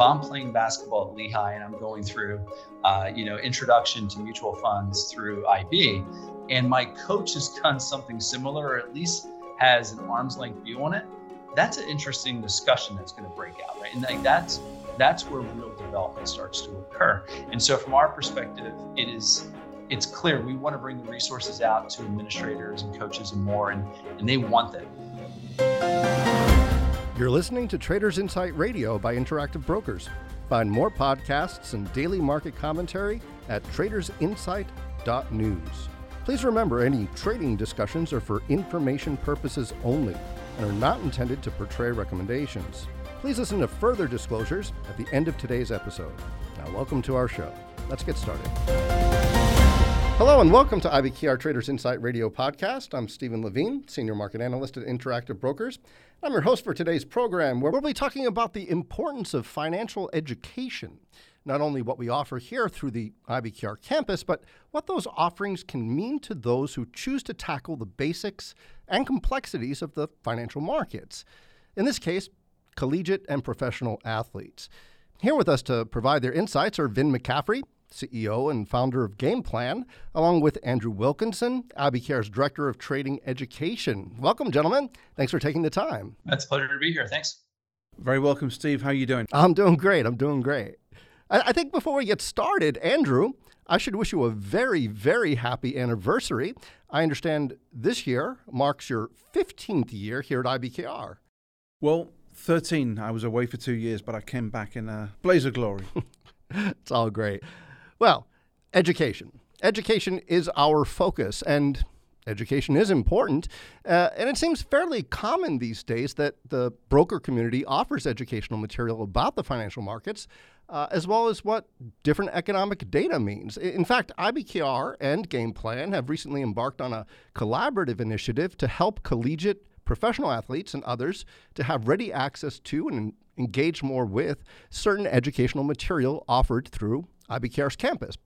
if I'm playing basketball at Lehigh and I'm going through, uh, you know, introduction to mutual funds through IB, and my coach has done something similar, or at least has an arm's length view on it, that's an interesting discussion that's going to break out, right? And like that's that's where real development starts to occur. And so, from our perspective, it is it's clear we want to bring the resources out to administrators and coaches and more, and, and they want that. You're listening to Traders Insight Radio by Interactive Brokers. Find more podcasts and daily market commentary at tradersinsight.news. Please remember any trading discussions are for information purposes only and are not intended to portray recommendations. Please listen to further disclosures at the end of today's episode. Now, welcome to our show. Let's get started. Hello and welcome to IBKR Traders Insight Radio podcast. I'm Steven Levine, Senior Market Analyst at Interactive Brokers. I'm your host for today's program, where we'll be talking about the importance of financial education. Not only what we offer here through the IBKR campus, but what those offerings can mean to those who choose to tackle the basics and complexities of the financial markets. In this case, collegiate and professional athletes. Here with us to provide their insights are Vin McCaffrey, CEO and founder of Game Plan, along with Andrew Wilkinson, IBKR's Director of Trading Education. Welcome, gentlemen. Thanks for taking the time. It's a pleasure to be here. Thanks. Very welcome, Steve. How are you doing? I'm doing great. I'm doing great. I, I think before we get started, Andrew, I should wish you a very, very happy anniversary. I understand this year marks your 15th year here at IBKR. Well, 13. I was away for two years, but I came back in a blaze of glory. it's all great. Well, education. Education is our focus, and education is important. Uh, and it seems fairly common these days that the broker community offers educational material about the financial markets, uh, as well as what different economic data means. In fact, IBKR and Game Plan have recently embarked on a collaborative initiative to help collegiate professional athletes and others to have ready access to and engage more with certain educational material offered through IBKR's campus.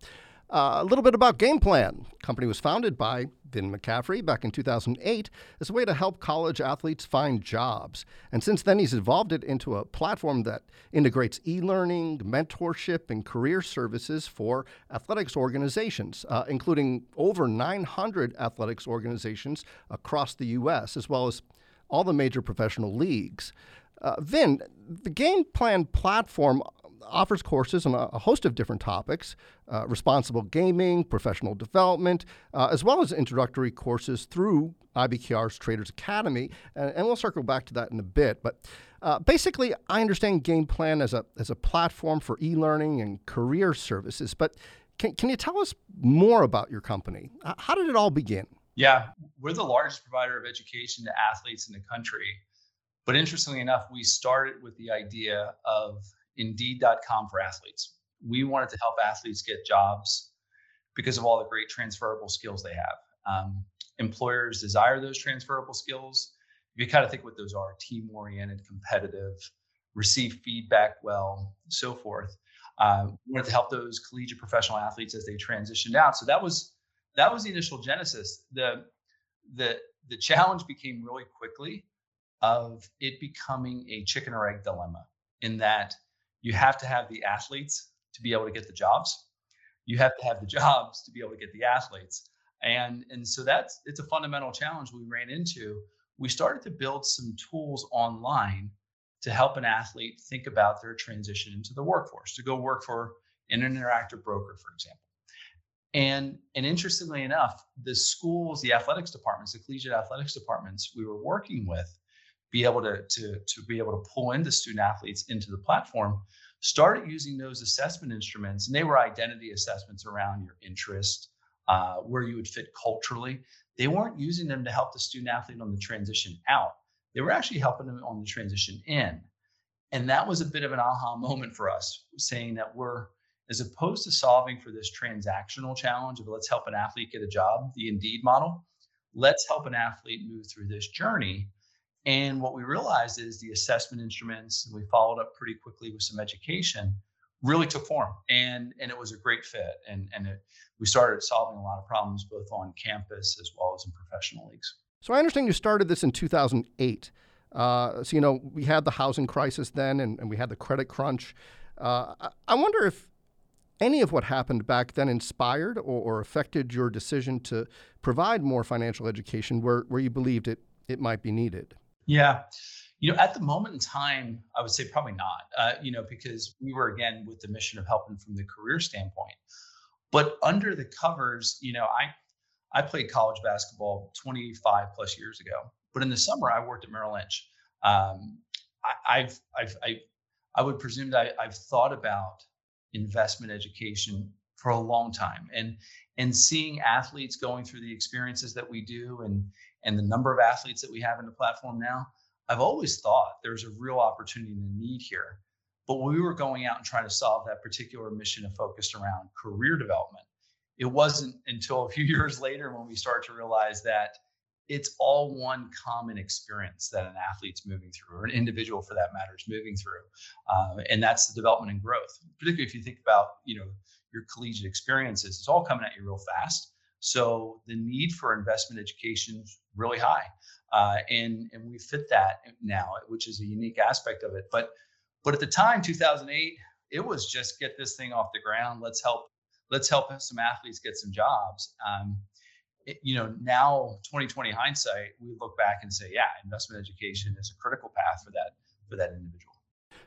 Uh, a little bit about Game Plan. The company was founded by Vin McCaffrey back in 2008 as a way to help college athletes find jobs. And since then, he's evolved it into a platform that integrates e learning, mentorship, and career services for athletics organizations, uh, including over 900 athletics organizations across the U.S., as well as all the major professional leagues. Uh, Vin, the Game Plan platform offers courses on a, host of different topics uh, responsible gaming, professional development, uh, as well as introductory courses through IBKR's Traders Academy. And, and we'll circle back to that in a bit. But uh, basically, I understand Game Plan as a, as a platform for e learning and career services. But can, can you tell us more about your company? How did it all begin? Yeah, we're the largest provider of education to athletes in the country. But interestingly enough, we started with the idea of Indeed.com for athletes. We wanted to help athletes get jobs because of all the great transferable skills they have. Um, employers desire those transferable skills. You kind of think what those are team oriented, competitive, receive feedback well, so forth. Um, we wanted to help those collegiate professional athletes as they transitioned out. So that was that was the initial genesis. The the the challenge became really quickly of it becoming a chicken or egg dilemma in that you have to have the athletes to be able to get the jobs. You have to have the jobs to be able to get the athletes. And, and so that's it's a fundamental challenge we ran into. We started to build some tools online to help an athlete think about their transition into the workforce, to go work for an interactive broker, for example. And, and interestingly enough, the schools, the athletics departments, the collegiate athletics departments we were working with be able to, to, to be able to pull in the student athletes into the platform, started using those assessment instruments. And they were identity assessments around your interest, uh, where you would fit culturally. They weren't using them to help the student athlete on the transition out. They were actually helping them on the transition in. And that was a bit of an aha moment for us, saying that we're, as opposed to solving for this transactional challenge of let's help an athlete get a job, the Indeed model, let's help an athlete move through this journey and what we realized is the assessment instruments, and we followed up pretty quickly with some education, really took form. And, and it was a great fit. And, and it, we started solving a lot of problems both on campus as well as in professional leagues. So I understand you started this in 2008. Uh, so, you know, we had the housing crisis then and, and we had the credit crunch. Uh, I wonder if any of what happened back then inspired or, or, affected your decision to provide more financial education where, where you believed it, it might be needed? Yeah. You know, at the moment in time, I would say probably not, uh, you know, because we were again with the mission of helping from the career standpoint. But under the covers, you know, I I played college basketball 25 plus years ago. But in the summer, I worked at Merrill Lynch. Um, I, have I've, I, I would presume that I, I've thought about investment education for a long time, and and seeing athletes going through the experiences that we do, and and the number of athletes that we have in the platform now, I've always thought there's a real opportunity and a need here. But when we were going out and trying to solve that particular mission and focused around career development. It wasn't until a few years later when we start to realize that it's all one common experience that an athlete's moving through or an individual for that matter is moving through. Um, and that's the development and growth. Particularly if you think about you know your collegiate experiences it's all coming at you real fast so the need for investment education is really high uh, and and we fit that now which is a unique aspect of it but but at the time 2008 it was just get this thing off the ground let's help let's help some athletes get some jobs. Um, it, you know, now 2020 hindsight, we look back and say, yeah, investment education is a critical path for that for that individual.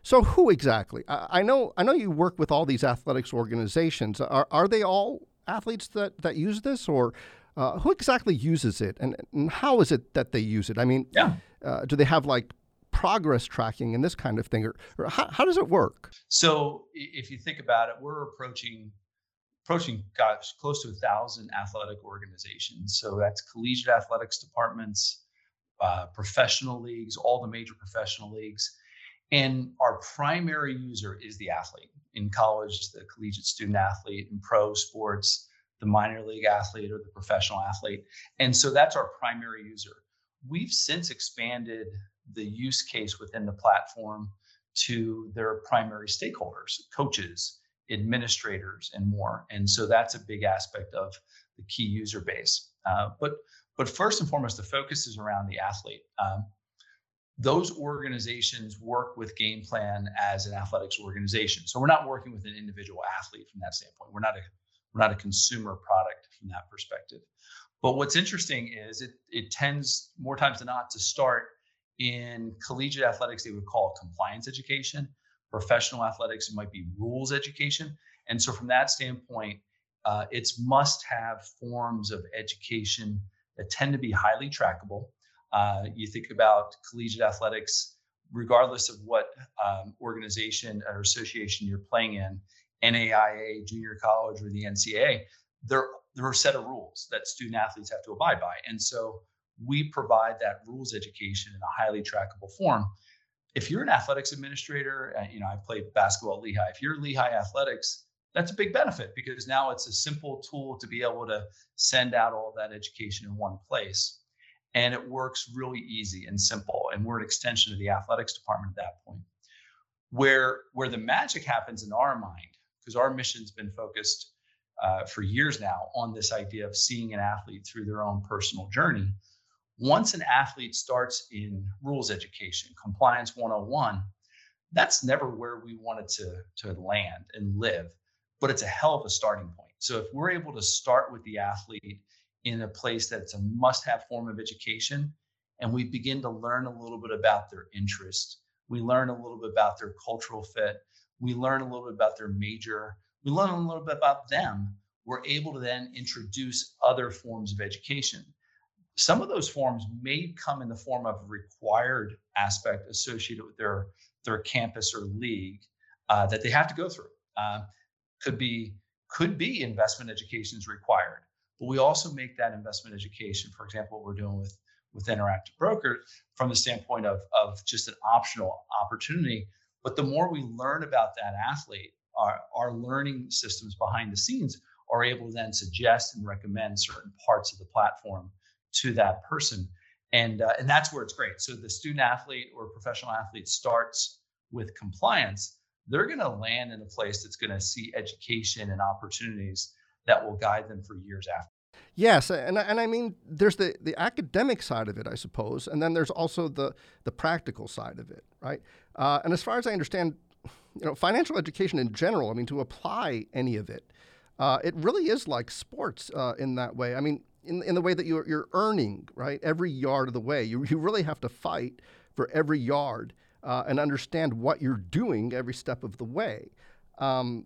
So, who exactly? I, know I know you work with all these athletics organizations. Are are they all athletes that that use this, or uh, who exactly uses it, and, and how is it that they use it? I mean, yeah. Uh, do they have like progress tracking and this kind of thing, or, or how, how does it work? So, if you think about it, we're approaching approaching gosh close to a thousand athletic organizations so that's collegiate athletics departments uh, professional leagues all the major professional leagues and our primary user is the athlete in college the collegiate student athlete in pro sports the minor league athlete or the professional athlete and so that's our primary user we've since expanded the use case within the platform to their primary stakeholders coaches administrators and more. And so that's a big aspect of the key user base. Uh, but but first and foremost, the focus is around the athlete. Um, those organizations work with game plan as an athletics organization. So we're not working with an individual athlete from that standpoint. We're not a we're not a consumer product from that perspective. But what's interesting is it it tends more times than not to start in collegiate athletics. They would call compliance education professional athletics, it might be rules education. And so, from that standpoint, uh, it's must have forms of education that tend to be highly trackable. Uh, you think about collegiate athletics, regardless of what um, organization or association you're playing in, NAIA, junior college, or the NCAA, there, there are a set of rules that student athletes have to abide by. And so we provide that rules education in a highly trackable form if you're an athletics administrator, uh, you know, I've played basketball at Lehigh. If you're Lehigh Athletics, that's a big benefit because now it's a simple tool to be able to send out all that education in one place. And it works really easy and simple. And we're an extension of the athletics department at that point. Where, where the magic happens in our mind, because our mission's been focused uh, for years now on this idea of seeing an athlete through their own personal journey once an athlete starts in rules education, compliance 101, that's never where we wanted to, to land and live, but it's a hell of a starting point. So if we're able to start with the athlete in a place that's a must have form of education, and we begin to learn a little bit about their interest, we learn a little bit about their cultural fit, we learn a little bit about their major, we learn a little bit about them, we're able to then introduce other forms of education. Some of those forms may come in the form of a required aspect associated with their their campus or league uh, that they have to go through. Uh, could be could be investment education is required, but we also make that investment education. For example, what we're doing with with Interactive Broker from the standpoint of of just an optional opportunity. But the more we learn about that athlete, our our learning systems behind the scenes are able to then suggest and recommend certain parts of the platform to that person and uh, and that's where it's great so the student athlete or professional athlete starts with compliance they're going to land in a place that's going to see education and opportunities that will guide them for years after Yes, and and I mean there's the, the academic side of it, I suppose, and then there's also the the practical side of it, right? Uh, and as far as I understand, you know, financial education in general, I mean, to apply any of it, uh, it really is like sports uh, in that way. I mean, in, in the way that you're, you're earning, right, every yard of the way. You, you really have to fight for every yard uh, and understand what you're doing every step of the way. Um,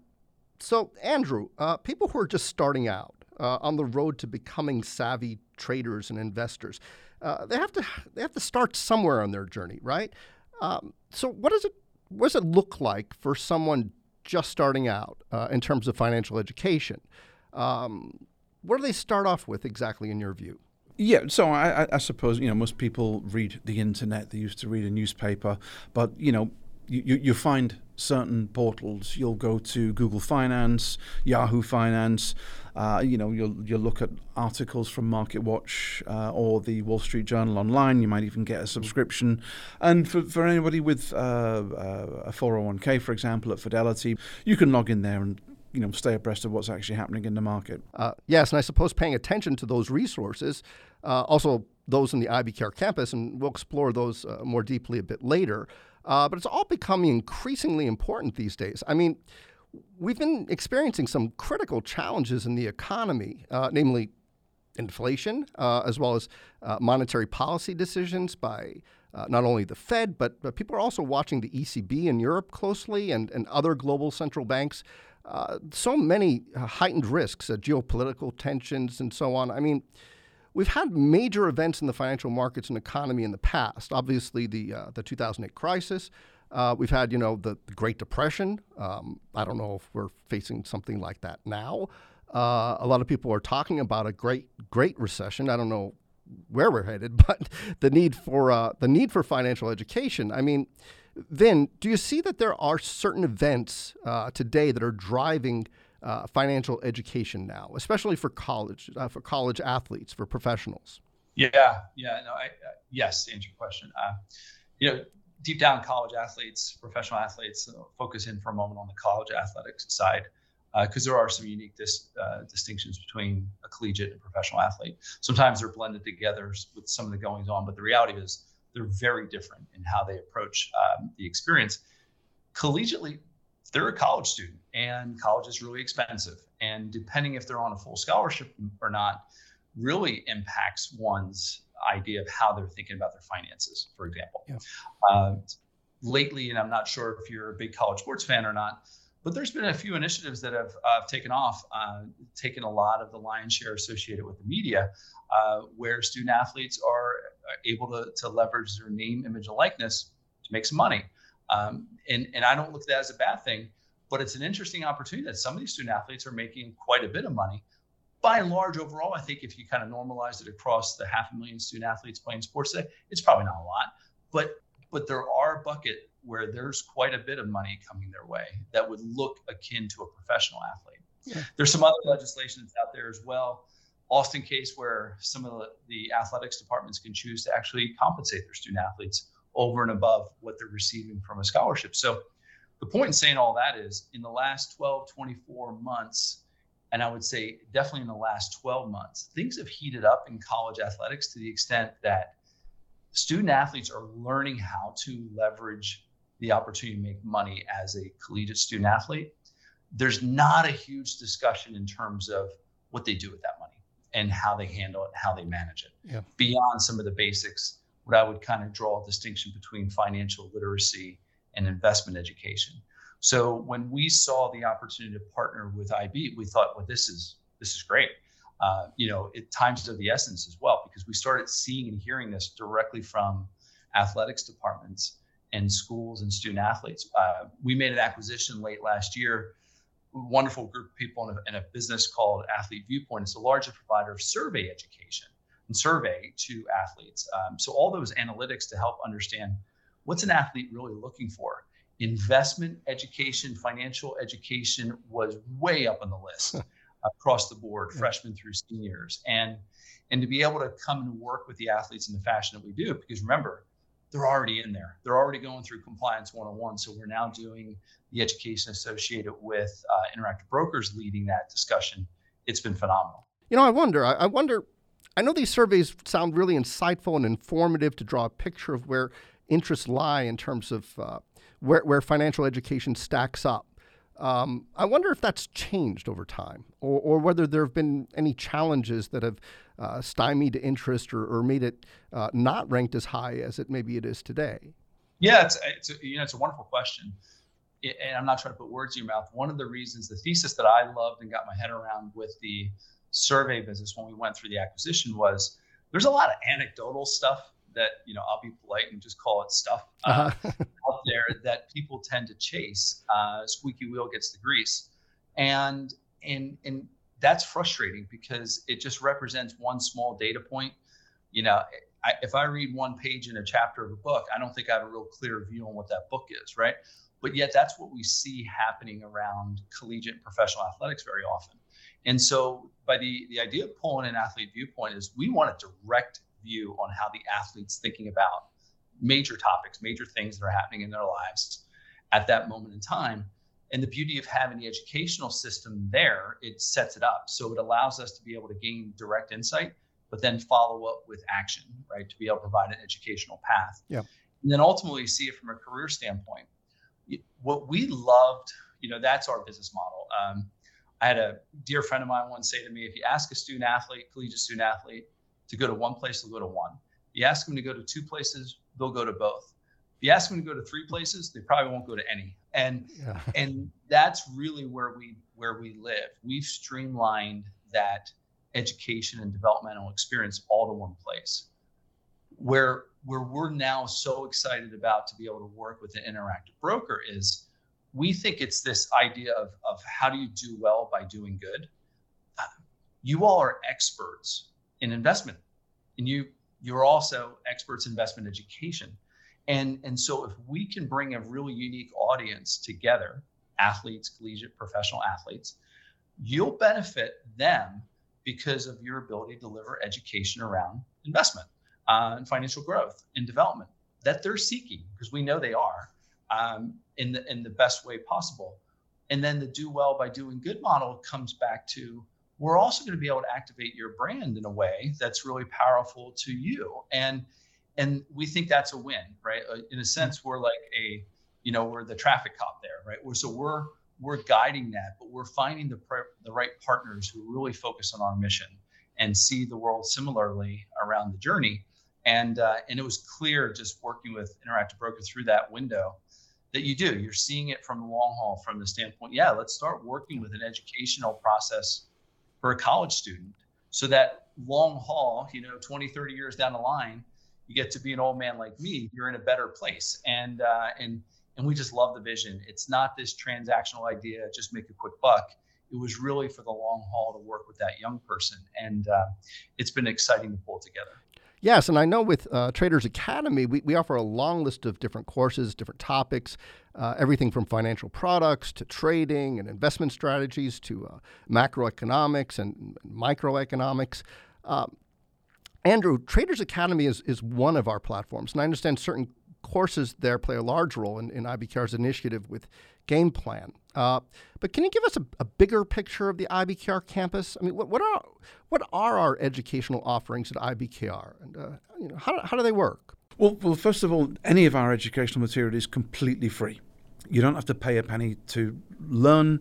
so, Andrew, uh, people who are just starting out uh, on the road to becoming savvy traders and investors, uh, they have to they have to start somewhere on their journey, right? Um, so, what does it what does it look like for someone just starting out uh, in terms of financial education? Um, what do they start off with exactly, in your view? Yeah, so I, I, suppose you know most people read the internet. They used to read a newspaper, but you know you, you find certain portals. You'll go to Google Finance, Yahoo Finance. Uh, you know, you'll you'll look at articles from MarketWatch uh, or the Wall Street Journal online. You might even get a subscription. And for, for anybody with uh, uh a 401k, for example, at Fidelity, you can log in there and you know stay abreast of what's actually happening in the market. Uh, yes, and I suppose paying attention to those resources, uh, also those in the IBKR campus, and we'll explore those more deeply a bit later. Uh, but it's all becoming increasingly important these days. I mean, we've been experiencing some critical challenges in the economy, uh, namely inflation, uh, as well as uh, monetary policy decisions by uh, not only the Fed, but, but people are also watching the ECB in Europe closely and, and other global central banks. Uh, so many heightened risks, geopolitical tensions, and so on. I mean, We've had major events in the financial markets and economy in the past. Obviously, the uh, the 2008 crisis. Uh, we've had, you know, the, the Great Depression. Um, I don't know if we're facing something like that now. Uh, a lot of people are talking about a great, great recession. I don't know where we're headed, but the need for uh, the need for financial education. I mean, Vin, do you see that there are certain events uh, today that are driving uh, financial education now, especially for college, uh, for college athletes, for professionals? Yeah, yeah, no, I, uh, yes, to answer your question, uh, you know, deep down, college athletes, professional athletes, uh, focus in for a moment on the college athletics side because uh, there are some unique dis, distinctions between a collegiate and professional athlete. Sometimes they're blended together with some of the goings on, but the reality is they're very different in how they approach um, the experience. Collegiately, they're a college student and college is really expensive. And depending if they're on a full scholarship or not, really impacts one's idea of how they're thinking about their finances, for example. Yeah. Uh, lately, and I'm not sure if you're a big college sports fan or not, but there's been a few initiatives that have uh, taken off, uh, taken a lot of the lion's share associated with the media, uh, where student athletes are able to, to leverage their name, image, and likeness to make some money. Um, and, and I don't look at that as a bad thing, but it's an interesting opportunity that some of these student athletes are making quite a bit of money. By and large, overall, I think if you kind of normalize it across the half a million student athletes playing sports today, it's probably not a lot. But but there are a bucket where there's quite a bit of money coming their way that would look akin to a professional athlete. Yeah. There's some other legislation that's out there as well. Alston case where some of the, the athletics departments can choose to actually compensate their student athletes over and above what they're receiving from a scholarship. So the point in saying all that is in the last 12, 24 months, and I would say definitely in the last 12 months, things have heated up in college athletics to the extent that student athletes are learning how to leverage the opportunity to make money as a collegiate student athlete. There's not a huge discussion in terms of what they do with that money and how they handle it, how they manage it, yeah. beyond some of the basics what I would kind of draw a distinction between financial literacy and investment education. So when we saw the opportunity to partner with IB, we thought, well, this is this is great. Uh, you know, it times of the essence as well because we started seeing and hearing this directly from athletics departments and schools and student athletes. Uh, we made an acquisition late last year. Wonderful group of people in a, in a business called Athlete Viewpoint. It's the largest provider of survey education and survey to athletes. Um, so all those analytics to help understand what's an athlete really looking for. Investment education, financial education was way up on the list across the board, yeah. freshmen through seniors, and and to be able to come and work with the athletes in the fashion that we do, because remember, they're already in there. They're already going through compliance 101. So we're now doing the education associated with uh, interactive brokers leading that discussion. It's been phenomenal. You know, I wonder, I wonder I know these surveys sound really insightful and informative to draw a picture of where interests lie in terms of uh, where, where financial education stacks up. Um, I wonder if that's changed over time, or, or whether there have been any challenges that have uh, stymied interest or, or made it uh, not ranked as high as it maybe it is today. Yeah, it's, it's a, you know it's a wonderful question, and I'm not trying to put words in your mouth. One of the reasons, the thesis that I loved and got my head around with the survey business when we went through the acquisition was there's a lot of anecdotal stuff that you know I'll be polite and just call it stuff uh, uh-huh. out there that people tend to chase. Uh, squeaky wheel gets the grease, and and and that's frustrating because it just represents one small data point. You know, I, if I read one page in a chapter of a book, I don't think I have a real clear view on what that book is, right? But yet, that's what we see happening around collegiate and professional athletics very often. And so, by the the idea of pulling an athlete viewpoint is we want a direct view on how the athlete's thinking about major topics, major things that are happening in their lives at that moment in time. And the beauty of having the educational system there, it sets it up. So it allows us to be able to gain direct insight, but then follow up with action, right? To be able to provide an educational path. Yeah. And then ultimately see it from a career standpoint. What we loved, you know, that's our business model. Um, I had a dear friend of mine once say to me, if you ask a student athlete, collegiate student athlete, to go to one place, they'll go to one. If you ask them to go to two places, they'll go to both. If you ask them to go to three places, they probably won't go to any. And yeah. and that's really where we where we live. We've streamlined that education and developmental experience all to one place. Where where we're now so excited about to be able to work with an interactive broker is we think it's this idea of, of how do you do well by doing good. Uh, you all are experts in investment and you you're also experts in investment education and and so if we can bring a really unique audience together athletes collegiate professional athletes you'll benefit them because of your ability to deliver education around investment uh, and financial growth and development that they're seeking because we know they are um, in the in the best way possible. And then the do well by doing good model comes back to we're also going to be able to activate your brand in a way that's really powerful to you. And and we think that's a win right? Uh, in a sense we're like a you know we're the traffic cop there right? We're, so we're we're guiding that but we're finding the the right partners who really focus on our mission and see the world similarly around the journey. And uh, and it was clear just working with interactive broker through that window that you do. You're seeing it from the long haul from the standpoint yeah let's start working with an educational process for a college student so that long haul you know 20 30 years down the line you get to be an old man like me you're in a better place. And uh, and and we just love the vision. It's not this transactional idea just make a quick buck. It was really for the long haul to work with that young person. And uh, it's been exciting to pull together Yes, and I know with uh, Traders Academy, we, we offer a long list of different courses, different topics, uh, everything from financial products to trading and investment strategies to uh, macroeconomics and microeconomics. Uh, Andrew, Traders Academy is, is one of our platforms, and I understand certain courses there play a large role in, in IBKR's initiative with Game Plan. Uh, but can you give us a, a, bigger picture of the IBKR campus? I mean, what, what, are what are our educational offerings at IBKR, and uh, you know, how, how do they work? Well, well, first of all, any of our educational material is completely free. You don't have to pay a penny to learn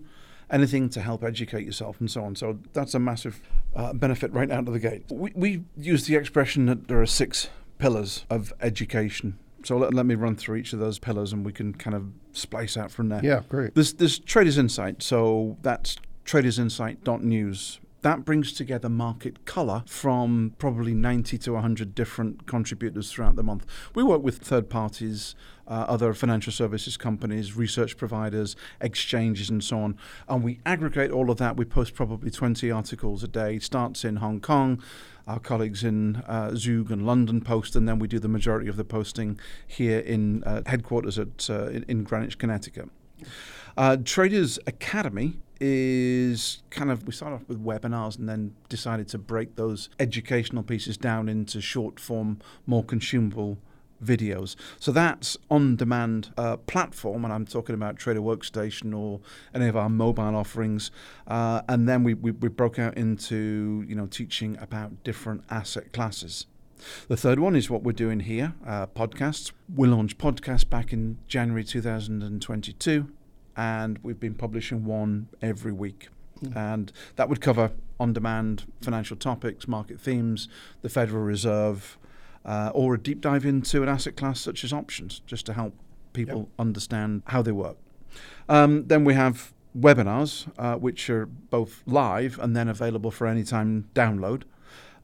anything to help educate yourself and so on. So that's a massive uh, benefit right out of the gate. We, we use the expression that there are six pillars of education so let, let me run through each of those pillars and we can kind of splice out from there. Yeah, great. There's, there's Traders Insight. So that's tradersinsight.news. That brings together market color from probably 90 to 100 different contributors throughout the month. We work with third parties, uh, other financial services companies, research providers, exchanges, and so on. And we aggregate all of that. We post probably 20 articles a day. It starts in Hong Kong our colleagues in uh, Zug and London post, and then we do the majority of the posting here in uh, headquarters at uh, in, Greenwich, Connecticut. Uh, Traders Academy is kind of we started off with webinars and then decided to break those educational pieces down into short form, more consumable videos. So that's on-demand uh, platform, and I'm talking about Trader Workstation or any of our mobile offerings. Uh, and then we, we, we broke out into you know teaching about different asset classes. The third one is what we're doing here uh, podcasts. We launched podcasts back in January 2022, and we've been publishing one every week. Mm. And that would cover on demand financial topics, market themes, the Federal Reserve, uh, or a deep dive into an asset class such as options, just to help people yep. understand how they work. Um, then we have webinars, uh, which are both live and then available for any time download.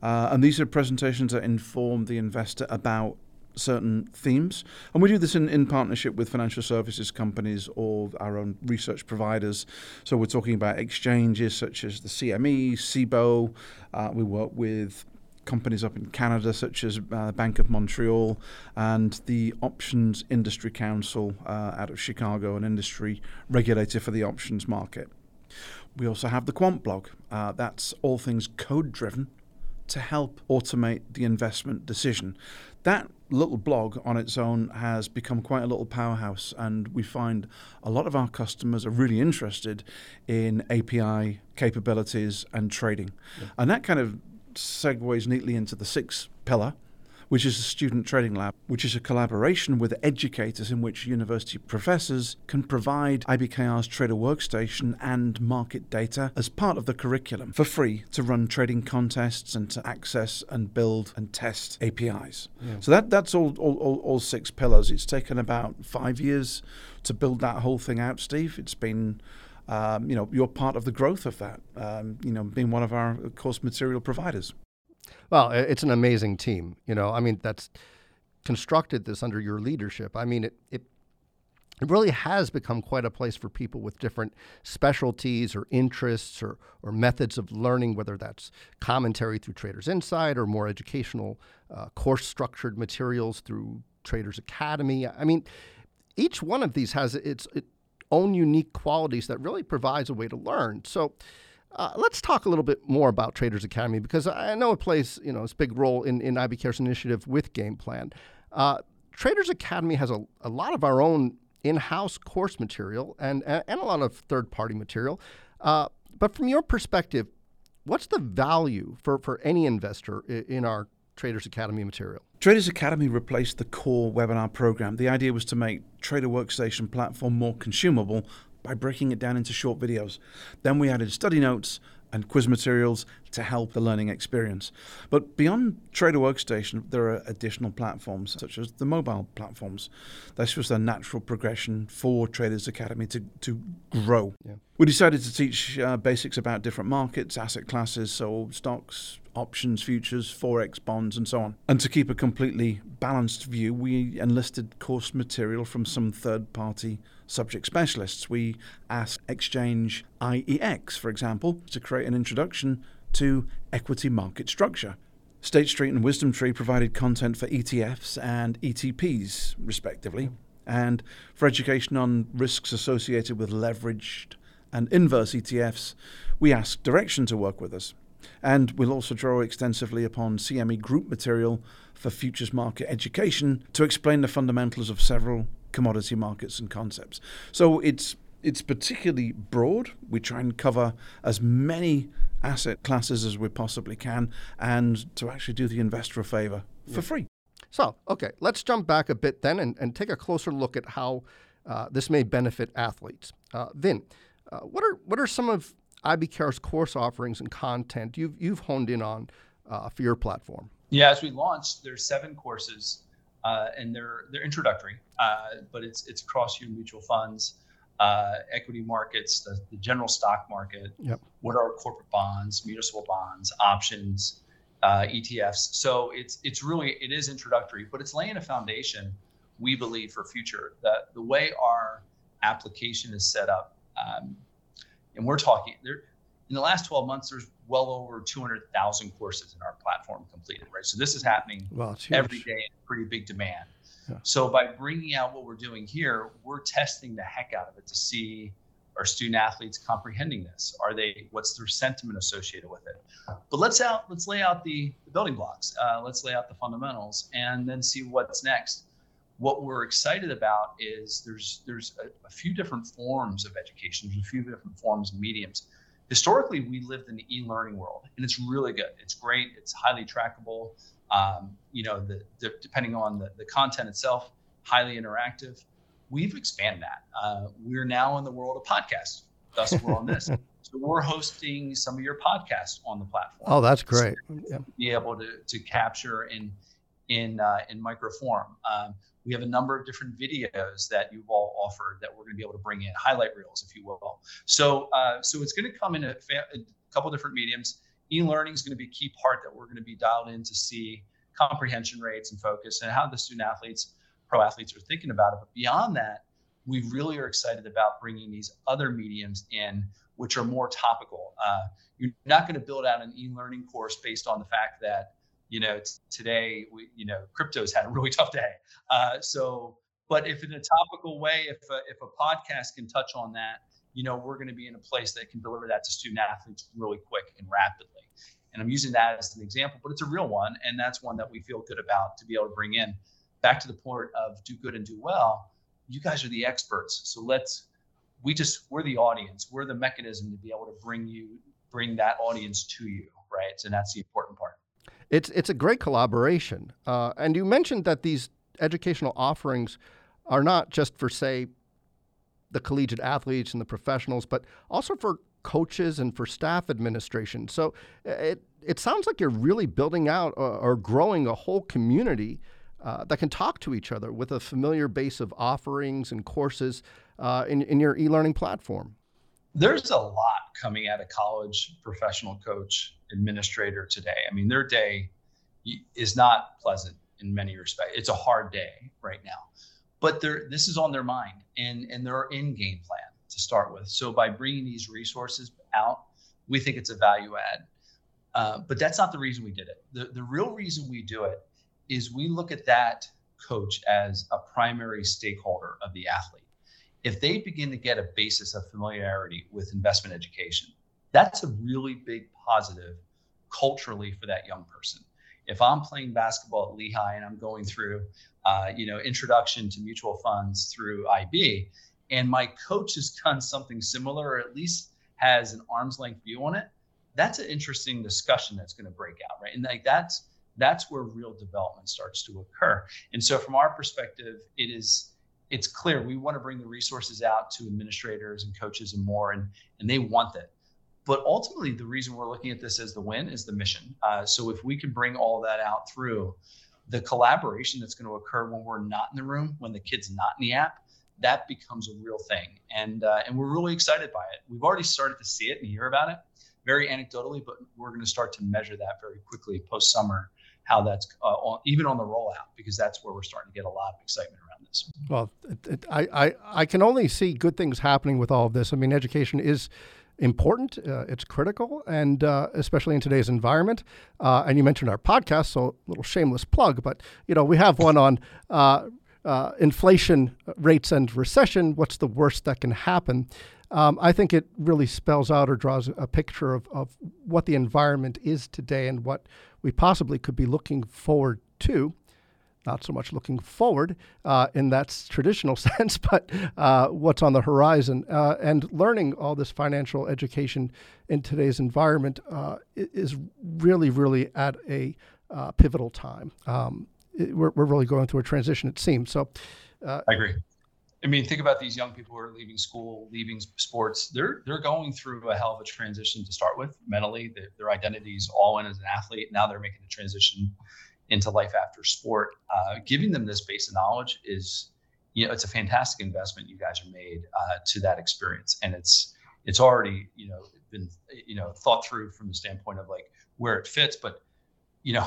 Uh, and these are presentations that inform the investor about certain themes. And we do this in, in partnership with financial services companies or our own research providers. So we're talking about exchanges such as the CME, CBOE. Uh, we work with companies up in Canada, such as uh, Bank of Montreal and the Options Industry Council uh, out of Chicago, an industry regulator for the options market. We also have the Quant blog. Uh, that's all things code driven to help automate the investment decision. That little blog on its own has become quite a little powerhouse, and we find a lot of our customers are really interested in API capabilities and trading. Yeah. And that kind of segues neatly into the sixth pillar, which is a student trading lab, which is a collaboration with educators in which university professors can provide IBKR's Trader Workstation and market data as part of the curriculum for free to run trading contests and to access and build and test APIs. Yeah. So that that's all, all, all, all six pillars. It's taken about five years to build that whole thing out, Steve. It's been um, you know, you're part of the growth of that, um, you know, being one of our course material providers. Well, it's an amazing team. You know, I mean, that's constructed this under your leadership. I mean, it, it it really has become quite a place for people with different specialties or interests or, or methods of learning, whether that's commentary through Traders Insight or more educational uh, course structured materials through Traders Academy. I mean, each one of these has its it, own unique qualities that really provides a way to learn. So, uh, let's talk a little bit more about Traders Academy because I know it plays you know its big role in, in IBKR's initiative with Game Plan. Uh, Traders Academy has a, a lot of our own in-house course material and, and, and a lot of third-party material. Uh, but from your perspective, what's the value for, for any investor in our Traders Academy material? Traders Academy replaced the core webinar program. The idea was to make Trader Workstation platform more consumable by breaking it down into short videos. Then we added study notes and quiz materials to help the learning experience. But beyond Trader Workstation, there are additional platforms such as the mobile platforms. This was a natural progression for Traders Academy to, to grow. Yeah. We decided to teach uh, basics about different markets, asset classes, so stocks, options, futures, forex, bonds, and so on. And to keep a completely balanced view, we enlisted course material from some third party subject specialists. We asked Exchange IEX, for example, to create an introduction to equity market structure. State Street and Wisdom Tree provided content for ETFs and ETPs, respectively. And for education on risks associated with leveraged and inverse ETFs, we asked Direxion to work with us. And we'll also draw extensively upon CME group material for futures market education to explain the fundamentals of several commodity markets and concepts. So it's it's particularly broad. We try and cover as many asset classes as we possibly can and to actually do the investor a favor for yeah. free. So, okay, let's jump back a bit then and, and take a closer look at how uh, this may benefit athletes. Uh, Vin, uh, what are what are some of IBKR's course offerings and content you've you've honed in on uh, for your platform? Yeah, as we launched, there's seven courses, uh, and they're they're introductory, uh, but it's it's across your mutual funds, uh, equity markets, the, the, general stock market. Yep. What are corporate bonds, municipal bonds, options, uh, ETFs? So it's it's really it is introductory, but it's laying a foundation, we believe, for future. That the way our application is set up. Um, and we're talking there in the last 12 months there's well over 200,000 courses in our platform completed right? So this is happening well, every day in pretty big demand. Yeah. so by bringing out what we're doing here we're testing the heck out of it to see are student athletes comprehending this? Are they what's their sentiment associated with it? But let's out let's lay out the, the building blocks. Uh, let's lay out the fundamentals and then see what's next. What we're excited about is there's there's a, a, few different forms of education. There's a few different forms and mediums historically we lived in the e-learning world and it's really good. It's great. It's highly trackable. Um, you know the, the, depending on the, the content itself highly interactive. We've expanded that. Uh, we're now in the world of podcasts. Thus we're on this. So we're hosting some of your podcasts on the platform. Oh that's great. So yeah. be able to, to capture in in uh, in microform. Um, we have a number of different videos that you've all offered that we're going to be able to bring in, highlight reels, if you will. So, uh, so it's going to come in a, a couple different mediums. E-learning is going to be a key part that we're going to be dialed in to see comprehension rates and focus and how the student athletes, pro athletes are thinking about it. But beyond that, we really are excited about bringing these other mediums in, which are more topical. Uh, you're not going to build out an e-learning course based on the fact that you know today we you know crypto's had a really tough day. Uh, so but if in a topical way if a, if a podcast can touch on that you know we're going to be in a place that can deliver that to student athletes really quick and rapidly. And i'm using that as an example but it's a real one and that's one that we feel good about to be able to bring in. Back to the point of do good and do well you guys are the experts. So let's we just we're the audience. We're the mechanism to be able to bring you bring that audience to you right? And that's the important part it's it's a great collaboration. Uh, and you mentioned that these educational offerings are not just for say the collegiate athletes and the professionals, but also for coaches and for staff administration. So uh, it it sounds like you're really building out or, or growing a whole community uh, that can talk to each other with a familiar base of offerings and courses uh, in, in your e-learning platform. There's a lot coming out of college professional coach administrator today. I mean, their day is not pleasant in many respects. It's a hard day right now, but they're, this is on their mind and, and their in game plan to start with. So by bringing these resources out, we think it's a value add. Uh, but that's not the reason we did it. The, the real reason we do it is we look at that coach as a primary stakeholder of the athlete. If they begin to get a basis of familiarity with investment education, that's a really big positive culturally for that young person. If I'm playing basketball at Lehigh and I'm going through, uh, you know, introduction to mutual funds through IB, and my coach has done something similar, or at least has an arm's length view on it, that's an interesting discussion that's going to break out, right? And like that's that's where real development starts to occur. And so, from our perspective, it is it's clear we want to bring the resources out to administrators and coaches and more, and and they want it. But ultimately, the reason we're looking at this as the win is the mission. Uh, so if we can bring all that out through the collaboration that's going to occur when we're not in the room, when the kid's not in the app, that becomes a real thing. And uh, and we're really excited by it. We've already started to see it and hear about it, very anecdotally, but we're going to start to measure that very quickly post summer. How that's uh, on, even on the rollout because that's where we're starting to get a lot of excitement around this. Well, it, it, I, I I can only see good things happening with all of this. I mean, education is important. Uh, it's critical, and uh, especially in today's environment. Uh, and you mentioned our podcast, so a little shameless plug, but you know we have one on uh, uh, inflation rates and recession. What's the worst that can happen? Um, I think it really spells out or draws a picture of, of what the environment is today and what we possibly could be looking forward to not so much looking forward uh, in that traditional sense, but uh, what's on the horizon. Uh, and learning all this financial education in today's environment uh, is really, really at a uh, pivotal time. Um, it, we're, we're really going through a transition, it seems. So, uh, I agree. I mean, think about these young people who are leaving school, leaving sports. They're they're going through a hell of a transition to start with mentally. Their, their identity is all in as an athlete. Now they're making the transition into life after sport, uh, giving them this base of knowledge is, you know, it's a fantastic investment you guys are made uh, to that experience, and it's it's already you know been you know thought through from the standpoint of like where it fits, but you know.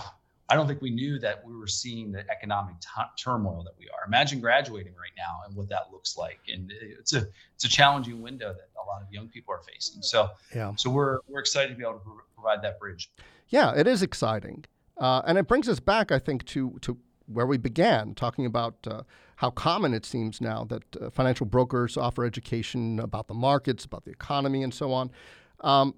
I don't think we knew that we were seeing the economic t- turmoil that we are. Imagine graduating right now and what that looks like, and it's a it's a challenging window that a lot of young people are facing. So, yeah. So we're we're excited to be able to pro- provide that bridge. Yeah, it is exciting. Uh, and it brings us back, I think, to, to where we began, talking about uh, how common it seems now that uh, financial brokers offer education about the markets, about the economy, and so on. Um,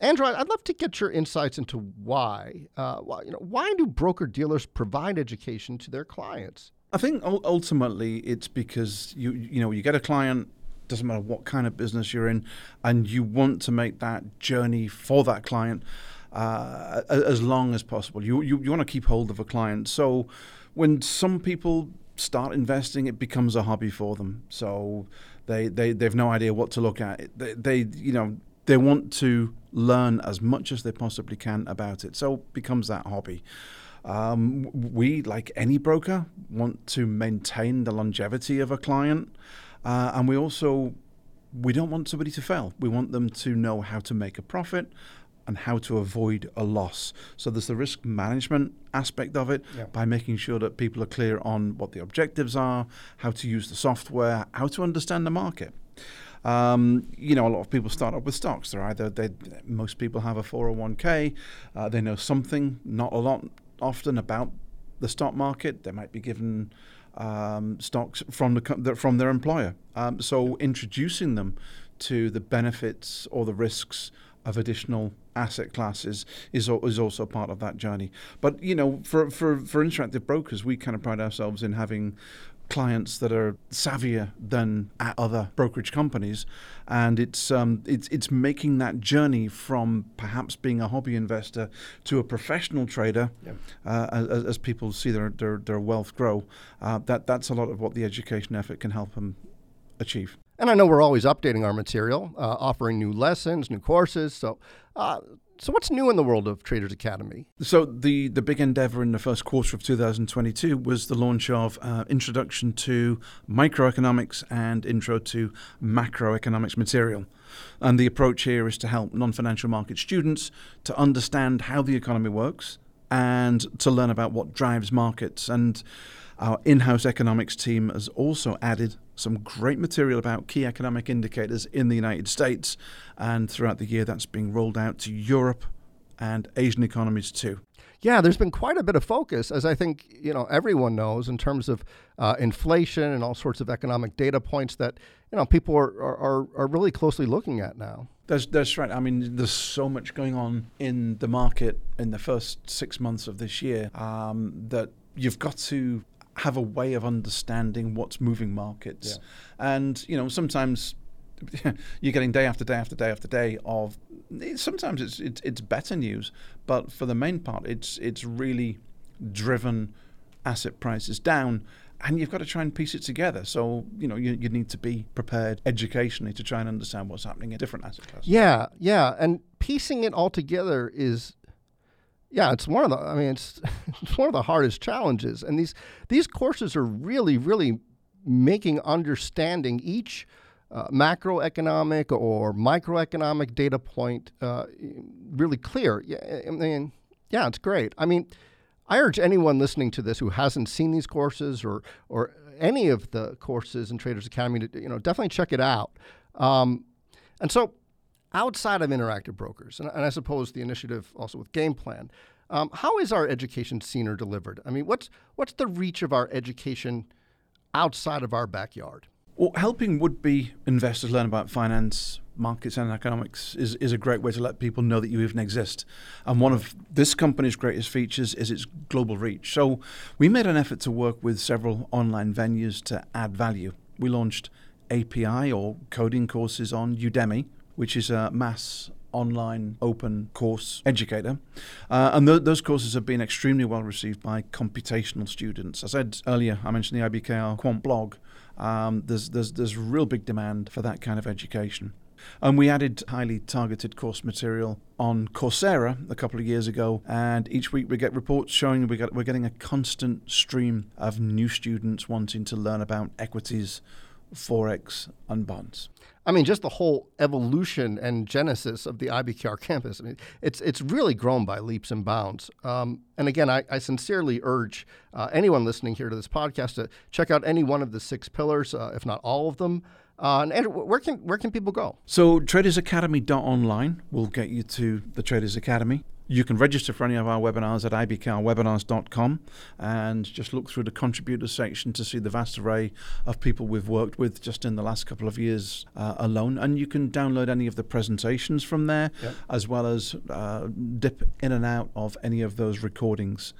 Andrew, I'd love to get your insights into why. Uh, why, you know, why do broker dealers provide education to their clients? I think ultimately it's because you you know you get a client doesn't matter what kind of business you're in, and you want to make that journey for that client uh, as long as possible. You, you, you want to keep hold of a client. So when some people start investing, it becomes a hobby for them. So they, they, they've no idea what to look at. They, they, you know, they want to learn as much as they possibly can about it. So it becomes that hobby. Um, we, like any broker, want to maintain the longevity of a client, uh, and we also we don't want somebody to fail. We want them to know how to make a profit and how to avoid a loss. So there's the risk management aspect of it yeah. by making sure that people are clear on what the objectives are, how to use the software, how to understand the market. Um, you know, a lot of people start up with stocks. They're either they, most people have a 401k, uh, they know something, not a lot, often about the stock market. They might be given um, stocks from the from their employer. Um, so introducing them to the benefits or the risks of additional asset classes is is also part of that journey. But you know, for for for interactive brokers, we kind of pride ourselves in having clients that are savvier than at other brokerage companies, and it's um, it's it's making that journey from perhaps being a hobby investor to a professional trader, yeah. uh, as, as, people see their their, their wealth grow. Uh, that that's a lot of what the education effort can help them achieve. And I know we're always updating our material, uh, offering new lessons, new courses. So, uh, so what's new in the world of Traders Academy? So the the big endeavor in the first quarter of 2022 was the launch of uh, Introduction to Microeconomics and Intro to Macroeconomics material. And the approach here is to help non-financial market students to understand how the economy works and to learn about what drives markets and our in house economics team has also added some great material about key economic indicators in the United States, and throughout the year that's being rolled out to Europe and Asian economies too. Yeah, there's been quite a bit of focus, as I think you know everyone knows, in terms of uh, inflation and all sorts of economic data points that you know people are, are, are really closely looking at now. That's that's right. I mean, there's so much going on in the market in the first six months of this year um, that you've got to have a way of understanding what's moving markets. Yeah. And, you know, sometimes you're getting day after day after day after day of sometimes it's, it's it's better news, but for the main part it's it's really driven asset prices down and you've got to try and piece it together. So, you know, you, you need to be prepared educationally to try and understand what's happening in different asset classes. Yeah, yeah. And piecing it all together is yeah, it's one of the. I mean, it's it's one of the hardest challenges, and these these courses are really, really making understanding each uh, macroeconomic or microeconomic data point uh, really clear. Yeah, I mean, yeah, it's great. I mean, I urge anyone listening to this who hasn't seen these courses or or any of the courses in Traders Academy to you know definitely check it out. Um, and so outside of interactive brokers, and, and I suppose the initiative also with Game Plan, um, how is our education seen or delivered? I mean, what's what's the reach of our education outside of our backyard? Well, helping would-be investors learn about finance, markets, and economics is, is a great way to let people know that you even exist. And one of this company's greatest features is its global reach. So we made an effort to work with several online venues to add value. We launched API or coding courses on Udemy, which is a mass online open course educator. Uh, and th- those courses have been extremely well received by computational students. I said earlier, I mentioned the IBKR Quant blog. Um, there's, there's, there's real big demand for that kind of education. And we added highly targeted course material on Coursera a couple of years ago. And each week we get reports showing we get, we're getting a constant stream of new students wanting to learn about equities, Forex, and bonds. I mean, just the whole evolution and genesis of the IBKR campus. I mean, it's it's really grown by leaps and bounds. Um, and again, I, I sincerely urge uh, anyone listening here to this podcast to check out any one of the six pillars, uh, if not all of them. Uh, and Andrew, where can where can people go? So tradersacademy.online will get you to the Traders Academy. You can register for any of our webinars at ibkrwebinars.com and just look through the contributors section to see the vast array of people we've worked with just in the last couple of years uh, alone. And you can download any of the presentations from there, yep. as well as uh, dip in and out of any of those recordings.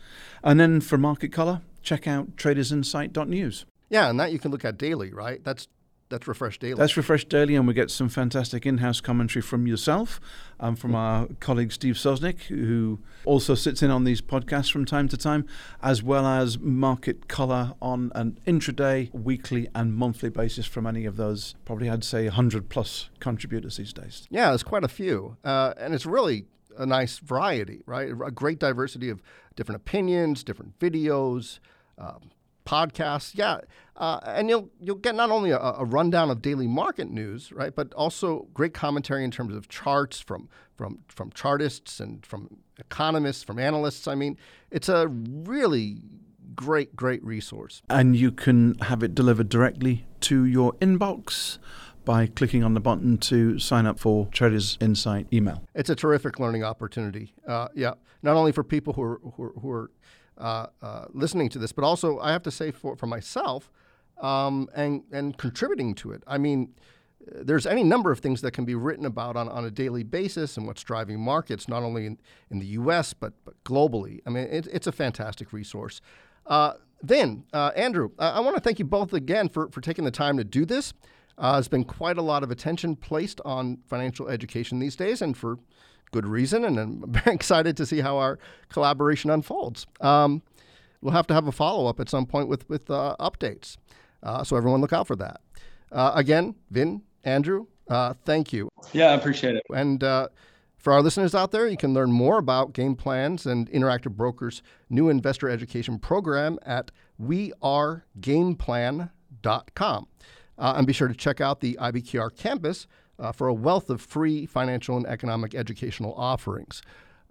And then for Market Color, check out tradersinsight.news. Yeah, and that you can look at daily, right? That's that's refreshed Daily. That's Refresh Daily, and we get some fantastic in-house commentary from yourself and from our colleague Steve Sosnick, who also sits in on these podcasts from time to time, as well as market color on an intraday, weekly, and monthly basis from any of those. Probably, I'd say, 100 plus contributors these days. Yeah, there's quite a few, uh, and it's really a nice variety, right? A great diversity of different opinions, different videos, um, podcasts. Yeah, uh, and you'll you'll get not only a, a, rundown of daily market news, right, but also great commentary in terms of charts from from from chartists and from economists, from analysts. I mean, it's a really great great resource. And you can have it delivered directly to your inbox by clicking on the button to sign up for Traders Insight email. It's a terrific learning opportunity. Uh, yeah, not only for people who are, who are, who are uh, uh, listening to this, but also I have to say for, for myself um, and, and contributing to it. I mean, there's any number of things that can be written about on, on a daily basis and what's driving markets, not only in, in the US, but, but globally. I mean, it, it's a fantastic resource. Uh, then, uh, Andrew, I want to thank you both again for, for taking the time to do this. Uh, there's been quite a lot of attention placed on financial education these days, and for good reason. And I'm very excited to see how our collaboration unfolds. Um, we'll have to have a follow up at some point with with uh, updates, uh, so everyone look out for that. Uh, again, Vin, Andrew, uh, thank you. Yeah, I appreciate it. And uh, for our listeners out there, you can learn more about Game Plan's and Interactive Brokers' new investor education program at wearegameplan.com. Uh, and be sure to check out the IBKR campus uh, for a wealth of free financial and economic educational offerings.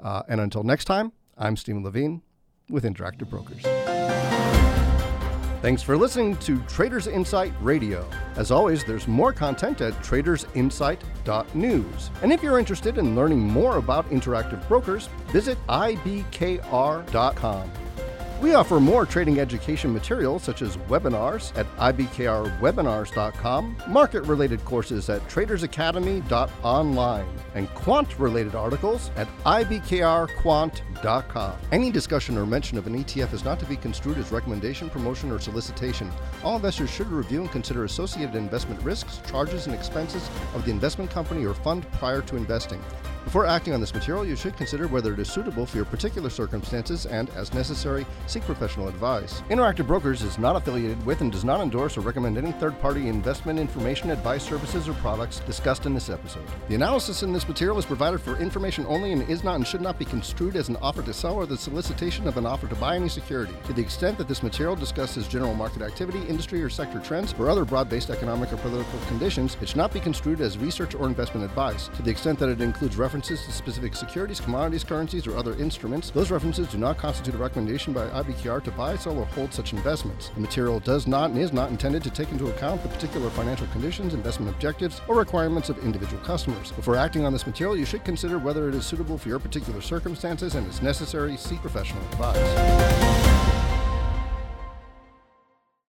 Uh, and until next time, I'm Steven Levine with Interactive Brokers. Thanks for listening to Traders Insight Radio. As always, there's more content at tradersinsight.news. And if you're interested in learning more about Interactive Brokers, visit ibkr.com. We offer more trading education materials such as webinars at ibkrwebinars.com, market related courses at tradersacademy.online, and quant related articles at ibkrquant.com. Any discussion or mention of an ETF is not to be construed as recommendation, promotion, or solicitation. All investors should review and consider associated investment risks, charges, and expenses of the investment company or fund prior to investing. Before acting on this material, you should consider whether it is suitable for your particular circumstances and, as necessary, seek professional advice. Interactive Brokers is not affiliated with and does not endorse or recommend any third party investment information, advice, services, or products discussed in this episode. The analysis in this material is provided for information only and is not and should not be construed as an offer to sell or the solicitation of an offer to buy any security. To the extent that this material discusses general market activity, industry or sector trends, or other broad based economic or political conditions, it should not be construed as research or investment advice. To the extent that it includes references references to specific securities, commodities, currencies, or other instruments. Those references do not constitute a recommendation by IBKR to buy, sell, or hold such investments. The material does not and is not intended to take into account the particular financial conditions, investment objectives, or requirements of individual customers. Before acting on this material, you should consider whether it is suitable for your particular circumstances and, as necessary, seek professional advice.